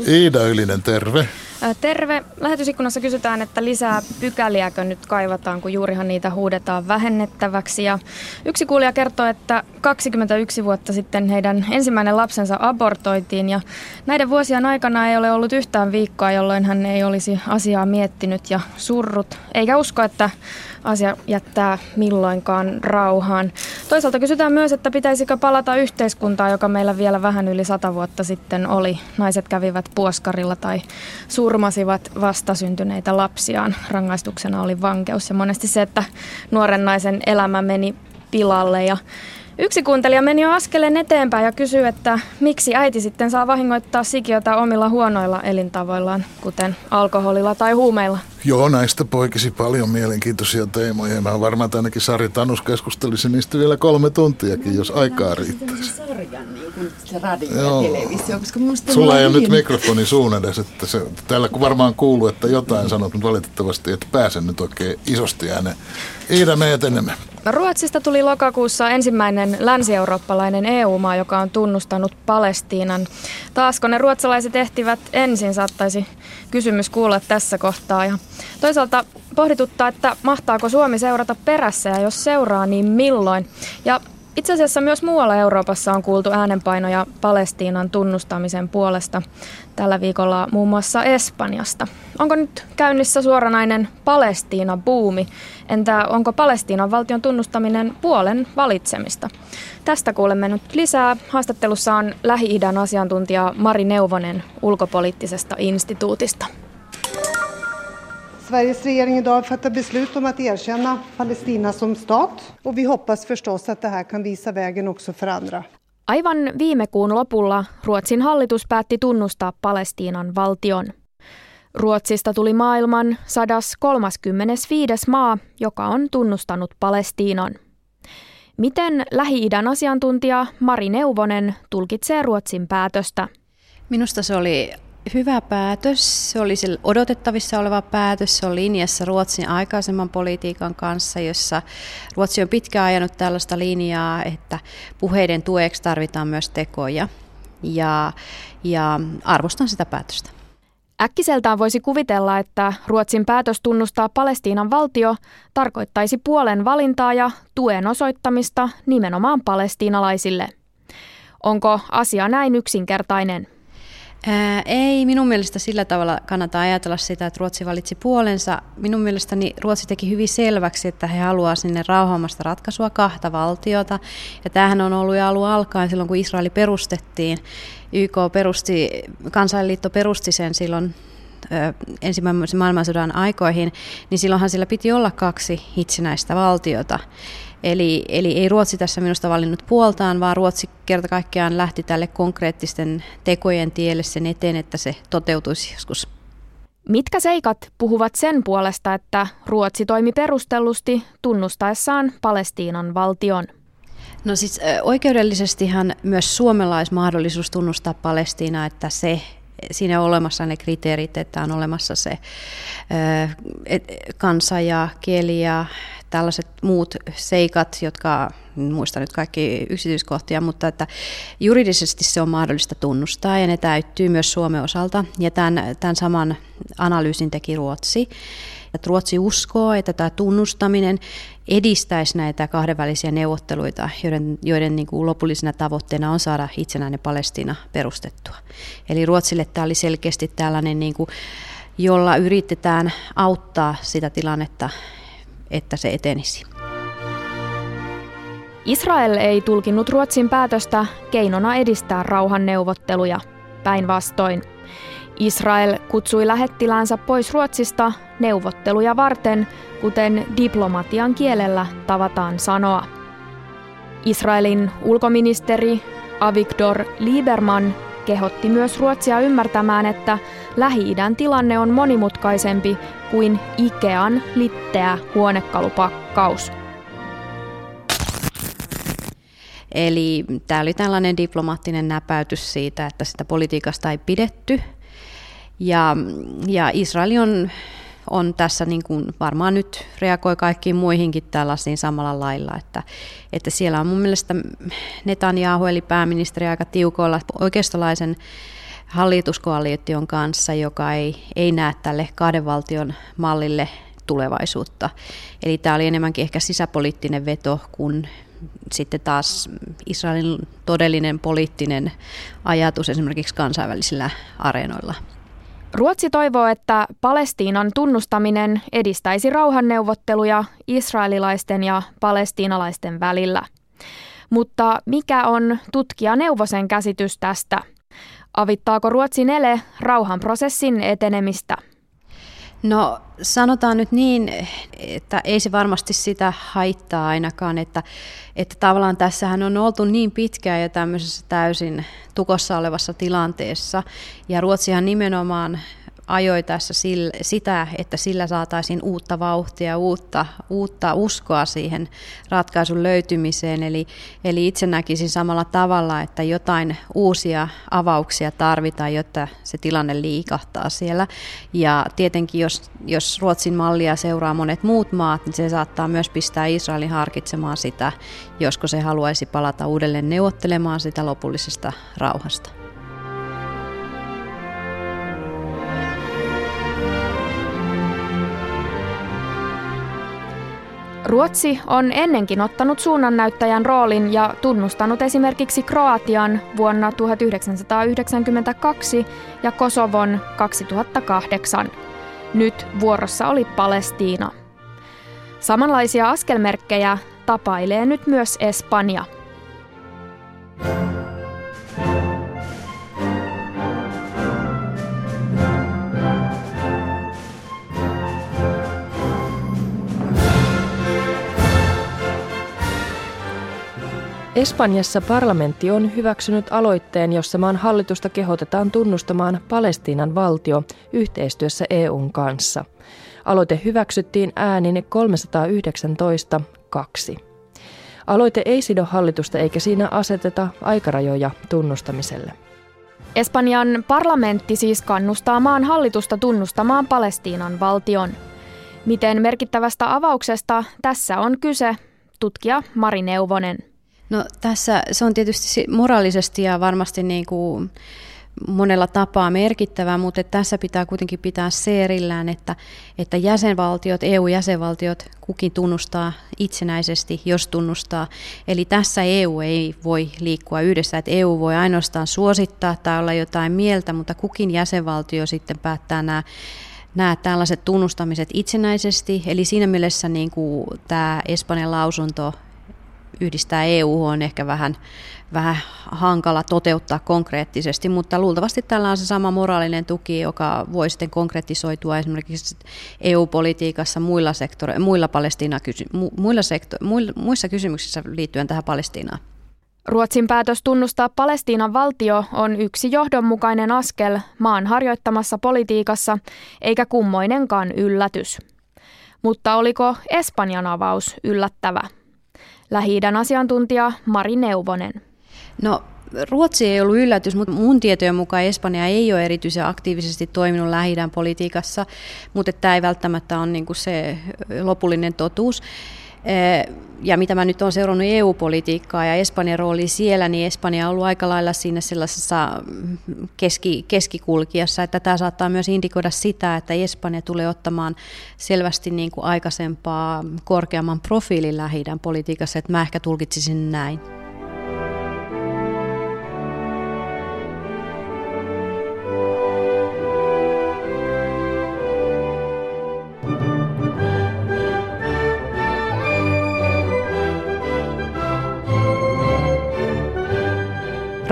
Iida Ylinen, terve.
Terve. Lähetysikkunassa kysytään, että lisää pykäliäkö nyt kaivataan, kun juurihan niitä huudetaan vähennettäväksi. Ja yksi kuulija kertoo, että 21 vuotta sitten heidän ensimmäinen lapsensa abortoitiin ja näiden vuosien aikana ei ole ollut yhtään viikkoa, jolloin hän ei olisi asiaa miettinyt ja surrut. Eikä usko, että asia jättää milloinkaan rauhaan. Toisaalta kysytään myös, että pitäisikö palata yhteiskuntaa, joka meillä vielä vähän yli sata vuotta sitten oli. Naiset kävivät puoskarilla tai surmasivat vastasyntyneitä lapsiaan. Rangaistuksena oli vankeus ja monesti se, että nuoren naisen elämä meni pilalle ja Yksi kuuntelija meni jo askeleen eteenpäin ja kysyi, että miksi äiti sitten saa vahingoittaa sikiötä omilla huonoilla elintavoillaan, kuten alkoholilla tai huumeilla.
Joo, näistä poikisi paljon mielenkiintoisia teemoja. Mä varmaan että ainakin Sari Tanus keskustelisi niistä vielä kolme tuntiakin, jos aikaa riittäisi. sarjan, niin kuin se radio Joo. ja televisio, koska Sulla ei ole nyt mikrofoni suun edes, että se, täällä varmaan kuuluu, että jotain sanot, mutta valitettavasti et pääse nyt oikein isosti ääneen. Iida, me etenemme.
Ruotsista tuli lokakuussa ensimmäinen länsi-eurooppalainen EU-maa, joka on tunnustanut Palestiinan. Taasko ne ruotsalaiset ehtivät ensin, saattaisi kysymys kuulla tässä kohtaa. Ja toisaalta pohdituttaa, että mahtaako Suomi seurata perässä ja jos seuraa, niin milloin. Ja itse asiassa myös muualla Euroopassa on kuultu äänenpainoja Palestiinan tunnustamisen puolesta. Tällä viikolla muun muassa Espanjasta. Onko nyt käynnissä suoranainen Palestiina-buumi? Entä onko Palestiinan valtion tunnustaminen puolen valitsemista? Tästä kuulemme nyt lisää. Haastattelussa on Lähi-idän asiantuntija Mari Neuvonen ulkopoliittisesta instituutista.
Sveriges regering idag fattar beslut om att erkänna Palestina som stat och vi hoppas förstås att det här kan visa vägen också för andra.
Aivan viime kuun lopulla Ruotsin hallitus päätti tunnustaa Palestiinan valtion. Ruotsista tuli maailman 135. maa, joka on tunnustanut Palestiinan. Miten Lähi-idän asiantuntija Mari Neuvonen tulkitsee Ruotsin päätöstä?
Minusta se oli hyvä päätös. Se oli odotettavissa oleva päätös. Se on linjassa Ruotsin aikaisemman politiikan kanssa, jossa Ruotsi on pitkään ajanut tällaista linjaa, että puheiden tueksi tarvitaan myös tekoja. Ja, ja arvostan sitä päätöstä.
Äkkiseltään voisi kuvitella, että Ruotsin päätös tunnustaa Palestiinan valtio tarkoittaisi puolen valintaa ja tuen osoittamista nimenomaan palestiinalaisille. Onko asia näin yksinkertainen?
Ää, ei minun mielestä sillä tavalla kannata ajatella sitä, että Ruotsi valitsi puolensa. Minun mielestäni Ruotsi teki hyvin selväksi, että he haluaa sinne rauhanomaista ratkaisua kahta valtiota. Ja tämähän on ollut jo alun alkaen silloin, kun Israeli perustettiin. YK perusti, kansainliitto perusti sen silloin ensimmäisen maailmansodan aikoihin, niin silloinhan sillä piti olla kaksi itsenäistä valtiota. Eli, eli ei Ruotsi tässä minusta valinnut puoltaan, vaan Ruotsi kerta kaikkiaan lähti tälle konkreettisten tekojen tielle sen eteen, että se toteutuisi joskus.
Mitkä seikat puhuvat sen puolesta, että Ruotsi toimi perustellusti tunnustaessaan Palestiinan valtion?
No siis oikeudellisestihan myös suomalaismahdollisuus tunnustaa Palestiina, että se siinä on olemassa ne kriteerit, että on olemassa se kansa ja kieli ja tällaiset muut seikat, jotka, en muista nyt kaikki yksityiskohtia, mutta että juridisesti se on mahdollista tunnustaa ja ne täyttyy myös Suomen osalta. Ja tämän, tämän saman analyysin teki Ruotsi. Että Ruotsi uskoo, että tämä tunnustaminen edistäisi näitä kahdenvälisiä neuvotteluita, joiden, joiden niin kuin lopullisena tavoitteena on saada itsenäinen Palestiina perustettua. Eli Ruotsille tämä oli selkeästi tällainen, niin kuin, jolla yritetään auttaa sitä tilannetta, että se etenisi.
Israel ei tulkinnut Ruotsin päätöstä keinona edistää rauhanneuvotteluja. Päinvastoin. Israel kutsui lähettiläänsä pois Ruotsista neuvotteluja varten, kuten diplomatian kielellä tavataan sanoa. Israelin ulkoministeri Avigdor Lieberman kehotti myös Ruotsia ymmärtämään, että Lähi-idän tilanne on monimutkaisempi kuin Ikean litteä huonekalupakkaus.
Eli tämä oli tällainen diplomaattinen näpäytys siitä, että sitä politiikasta ei pidetty. Ja, ja Israel on, on tässä niin kuin varmaan nyt reagoi kaikkiin muihinkin tällaisiin samalla lailla, että, että siellä on mun mielestä Netanyahu eli pääministeri aika tiukoilla oikeistolaisen hallituskoalition kanssa, joka ei, ei näe tälle kahden valtion mallille tulevaisuutta. Eli tämä oli enemmänkin ehkä sisäpoliittinen veto kuin sitten taas Israelin todellinen poliittinen ajatus esimerkiksi kansainvälisillä areenoilla.
Ruotsi toivoo, että Palestiinan tunnustaminen edistäisi rauhanneuvotteluja israelilaisten ja palestiinalaisten välillä. Mutta mikä on tutkija Neuvosen käsitys tästä? Avittaako Ruotsin ele rauhanprosessin etenemistä?
No sanotaan nyt niin, että ei se varmasti sitä haittaa ainakaan, että, että tavallaan tässähän on oltu niin pitkään jo tämmöisessä täysin tukossa olevassa tilanteessa, ja Ruotsihan nimenomaan ajoi tässä sillä, sitä, että sillä saataisiin uutta vauhtia, uutta, uutta uskoa siihen ratkaisun löytymiseen. Eli, eli itse näkisin samalla tavalla, että jotain uusia avauksia tarvitaan, jotta se tilanne liikahtaa siellä. Ja tietenkin, jos, jos Ruotsin mallia seuraa monet muut maat, niin se saattaa myös pistää Israelin harkitsemaan sitä, josko se haluaisi palata uudelleen neuvottelemaan sitä lopullisesta rauhasta.
Ruotsi on ennenkin ottanut suunnannäyttäjän roolin ja tunnustanut esimerkiksi Kroatian vuonna 1992 ja Kosovon 2008. Nyt vuorossa oli Palestiina. Samanlaisia askelmerkkejä tapailee nyt myös Espanja.
Espanjassa parlamentti on hyväksynyt aloitteen, jossa maan hallitusta kehotetaan tunnustamaan Palestiinan valtio yhteistyössä EUn kanssa. Aloite hyväksyttiin äänin 319.2. Aloite ei sido hallitusta eikä siinä aseteta aikarajoja tunnustamiselle.
Espanjan parlamentti siis kannustaa maan hallitusta tunnustamaan Palestiinan valtion. Miten merkittävästä avauksesta tässä on kyse, tutkija Mari Neuvonen.
No tässä se on tietysti moraalisesti ja varmasti niin kuin monella tapaa merkittävä, mutta tässä pitää kuitenkin pitää se erillään, että, että jäsenvaltiot, EU-jäsenvaltiot kukin tunnustaa itsenäisesti, jos tunnustaa. Eli tässä EU ei voi liikkua yhdessä, että EU voi ainoastaan suosittaa tai olla jotain mieltä, mutta kukin jäsenvaltio sitten päättää nämä nämä tällaiset tunnustamiset itsenäisesti. Eli siinä mielessä niin kuin tämä Espanjan lausunto yhdistää EU on ehkä vähän, vähän hankala toteuttaa konkreettisesti, mutta luultavasti tällä on se sama moraalinen tuki, joka voi sitten konkretisoitua esimerkiksi EU-politiikassa muilla, sektore- muilla, Palestiina, muilla, sektor- muissa kysymyksissä liittyen tähän Palestiinaan.
Ruotsin päätös tunnustaa Palestiinan valtio on yksi johdonmukainen askel maan harjoittamassa politiikassa, eikä kummoinenkaan yllätys. Mutta oliko Espanjan avaus yllättävä? Lähi asiantuntija Mari Neuvonen.
No Ruotsi ei ollut yllätys, mutta mun tietojen mukaan Espanja ei ole erityisen aktiivisesti toiminut lähi politiikassa, mutta tämä ei välttämättä ole niin se lopullinen totuus. Ja mitä mä nyt olen seurannut EU-politiikkaa ja Espanjan rooli siellä, niin Espanja on ollut aika lailla siinä sellaisessa keski, keskikulkijassa, että tämä saattaa myös indikoida sitä, että Espanja tulee ottamaan selvästi niin kuin aikaisempaa korkeamman profiilin lähi politiikassa, että mä ehkä tulkitsisin näin.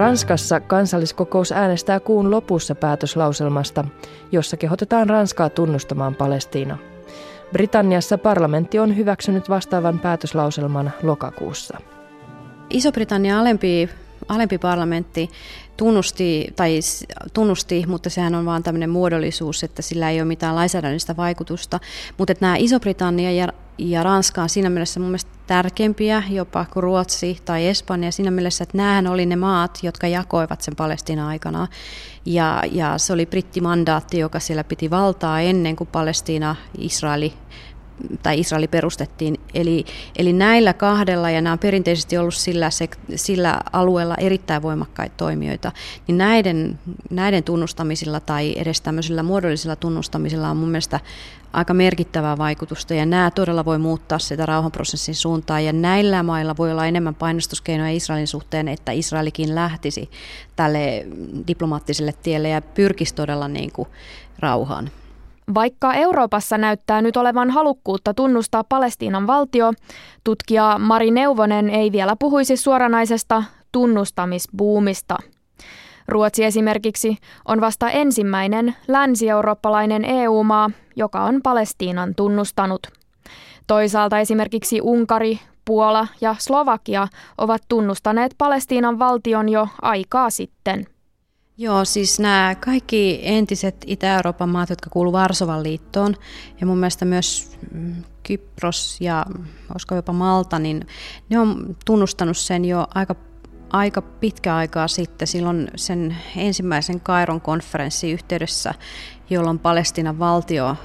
Ranskassa kansalliskokous äänestää kuun lopussa päätöslauselmasta, jossa kehotetaan Ranskaa tunnustamaan Palestiina. Britanniassa parlamentti on hyväksynyt vastaavan päätöslauselman lokakuussa.
Iso-Britannian alempi, alempi parlamentti tunnusti, tai tunnusti, mutta sehän on vain tämmöinen muodollisuus, että sillä ei ole mitään lainsäädännöllistä vaikutusta. Mutta nämä Iso-Britannia ja, ja Ranska on siinä mielessä mun mielestä tärkeimpiä jopa kuin Ruotsi tai Espanja siinä mielessä, että nämähän oli ne maat, jotka jakoivat sen Palestiina aikana. Ja, ja se oli brittimandaatti, joka siellä piti valtaa ennen kuin Palestiina, Israeli tai Israeli perustettiin. Eli, eli näillä kahdella, ja nämä on perinteisesti ollut sillä, sillä alueella erittäin voimakkaita toimijoita, niin näiden, näiden tunnustamisilla tai edes tämmöisillä muodollisilla tunnustamisilla on mun mielestä aika merkittävää vaikutusta, ja nämä todella voi muuttaa sitä rauhanprosessin suuntaan, ja näillä mailla voi olla enemmän painostuskeinoja Israelin suhteen, että Israelikin lähtisi tälle diplomaattiselle tielle ja pyrkisi todella niin kuin rauhaan.
Vaikka Euroopassa näyttää nyt olevan halukkuutta tunnustaa Palestiinan valtio, tutkija Mari Neuvonen ei vielä puhuisi suoranaisesta tunnustamisbuumista. Ruotsi esimerkiksi on vasta ensimmäinen länsi-eurooppalainen EU-maa, joka on Palestiinan tunnustanut. Toisaalta esimerkiksi Unkari, Puola ja Slovakia ovat tunnustaneet Palestiinan valtion jo aikaa sitten –
Joo, siis nämä kaikki entiset Itä-Euroopan maat, jotka kuuluvat Varsovan liittoon, ja mun mielestä myös mm, Kypros ja olisiko jopa Malta, niin ne on tunnustanut sen jo aika, aika pitkä aikaa sitten, silloin sen ensimmäisen Kairon konferenssin yhteydessä, jolloin Palestinan valtio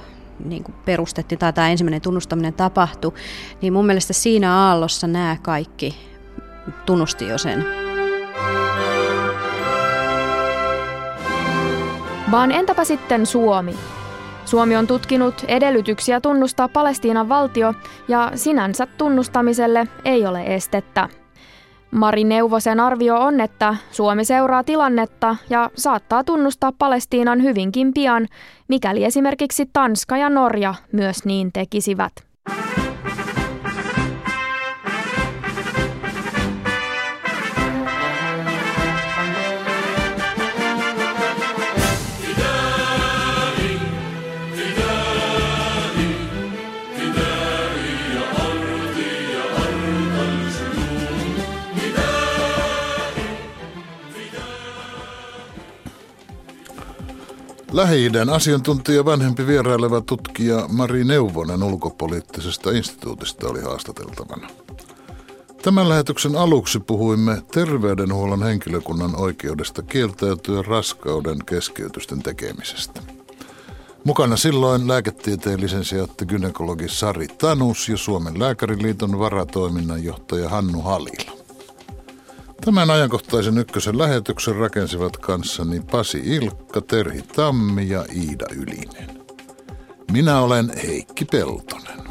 niin kuin perustettiin tai tämä ensimmäinen tunnustaminen tapahtui, niin mun mielestä siinä aallossa nämä kaikki tunnusti jo sen.
Vaan entäpä sitten Suomi? Suomi on tutkinut edellytyksiä tunnustaa Palestiinan valtio ja sinänsä tunnustamiselle ei ole estettä. Mari Neuvosen arvio on, että Suomi seuraa tilannetta ja saattaa tunnustaa Palestiinan hyvinkin pian, mikäli esimerkiksi Tanska ja Norja myös niin tekisivät.
Lähi-idän asiantuntija vanhempi vieraileva tutkija Mari Neuvonen ulkopoliittisesta instituutista oli haastateltavana. Tämän lähetyksen aluksi puhuimme terveydenhuollon henkilökunnan oikeudesta kieltäytyä raskauden keskeytysten tekemisestä. Mukana silloin lääketieteen lisensiaatti gynekologi Sari Tanus ja Suomen lääkäriliiton varatoiminnanjohtaja Hannu Halila. Tämän ajankohtaisen ykkösen lähetyksen rakensivat kanssani Pasi Ilkka, Terhi Tammi ja Iida Ylinen. Minä olen Heikki Peltonen.